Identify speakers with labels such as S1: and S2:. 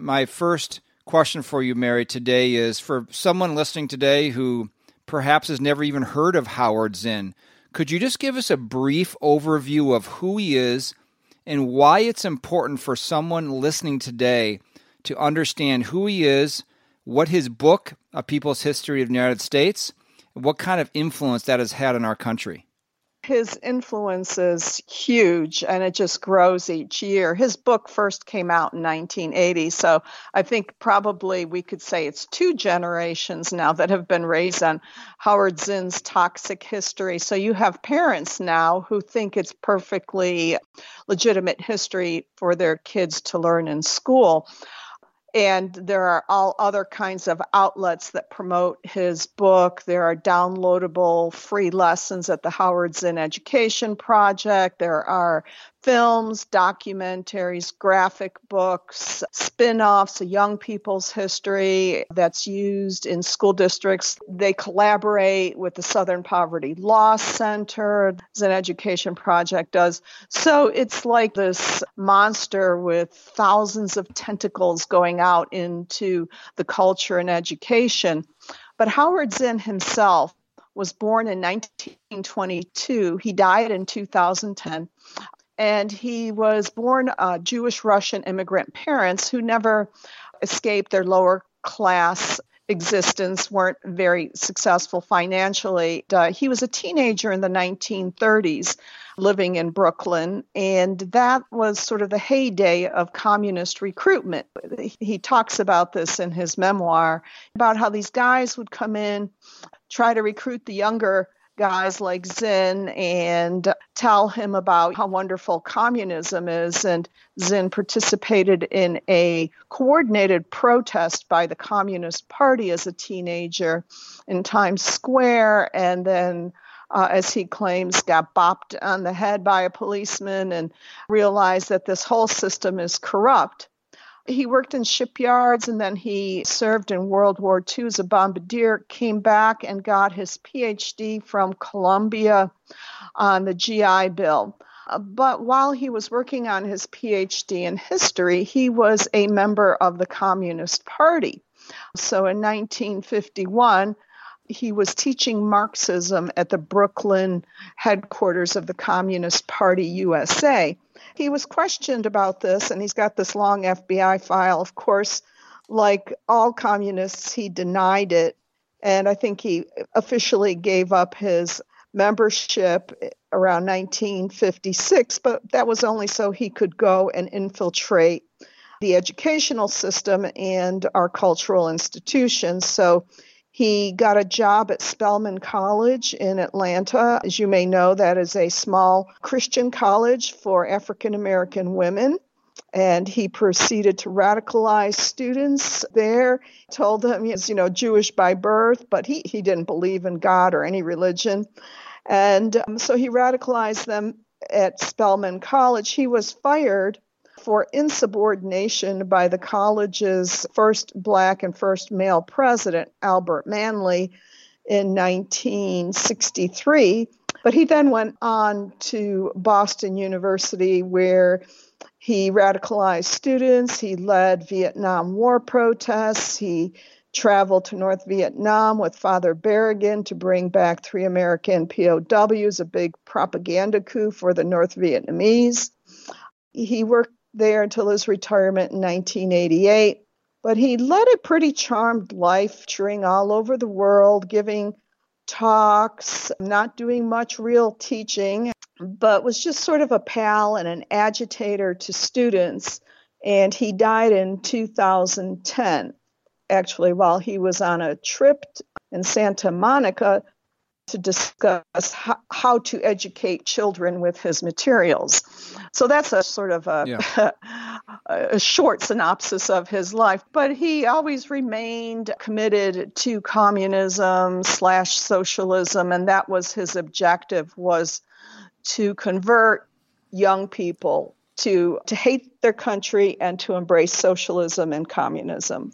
S1: My first question for you, Mary, today is for someone listening today who perhaps has never even heard of Howard Zinn. Could you just give us a brief overview of who he is and why it's important for someone listening today to understand who he is, what his book, A People's History of the United States, what kind of influence that has had on our country?
S2: His influence is huge and it just grows each year. His book first came out in 1980, so I think probably we could say it's two generations now that have been raised on Howard Zinn's toxic history. So you have parents now who think it's perfectly legitimate history for their kids to learn in school and there are all other kinds of outlets that promote his book. There are downloadable free lessons at the Howard Zinn Education Project. There are films, documentaries, graphic books, spin offs, a young people's history that's used in school districts. They collaborate with the Southern Poverty Law Center, an education project does. So it's like this monster with thousands of tentacles going out into the culture and education. But Howard Zinn himself was born in 1922. He died in 2010 and he was born uh, Jewish Russian immigrant parents who never escaped their lower class existence, weren't very successful financially. Uh, he was a teenager in the 1930s living in Brooklyn, and that was sort of the heyday of communist recruitment. He talks about this in his memoir about how these guys would come in, try to recruit the younger guys like Zinn and tell him about how wonderful communism is. And Zinn participated in a coordinated protest by the Communist Party as a teenager in Times Square, and then uh, as he claims, got bopped on the head by a policeman and realized that this whole system is corrupt. He worked in shipyards and then he served in World War II as a bombardier, came back and got his PhD from Columbia on the GI Bill. Uh, but while he was working on his PhD in history, he was a member of the Communist Party. So in 1951, he was teaching Marxism at the Brooklyn headquarters of the Communist Party USA. He was questioned about this, and he's got this long FBI file. Of course, like all communists, he denied it. And I think he officially gave up his membership around 1956, but that was only so he could go and infiltrate the educational system and our cultural institutions. So he got a job at Spelman College in Atlanta. As you may know, that is a small Christian college for African American women. And he proceeded to radicalize students there. Told them he was, you know, Jewish by birth, but he, he didn't believe in God or any religion. And um, so he radicalized them at Spelman College. He was fired for insubordination by the college's first black and first male president, Albert Manley, in 1963. But he then went on to Boston University, where he radicalized students, he led Vietnam War protests, he traveled to North Vietnam with Father Berrigan to bring back three American POWs, a big propaganda coup for the North Vietnamese. He worked there until his retirement in 1988. But he led a pretty charmed life, touring all over the world, giving talks, not doing much real teaching, but was just sort of a pal and an agitator to students. And he died in 2010, actually, while he was on a trip in Santa Monica to discuss how, how, to educate children with his materials. So that's a sort of a, yeah. a, short synopsis of his life. But he always remained committed to communism slash socialism, and that was his objective was to convert young people to to hate their country and to embrace socialism and communism.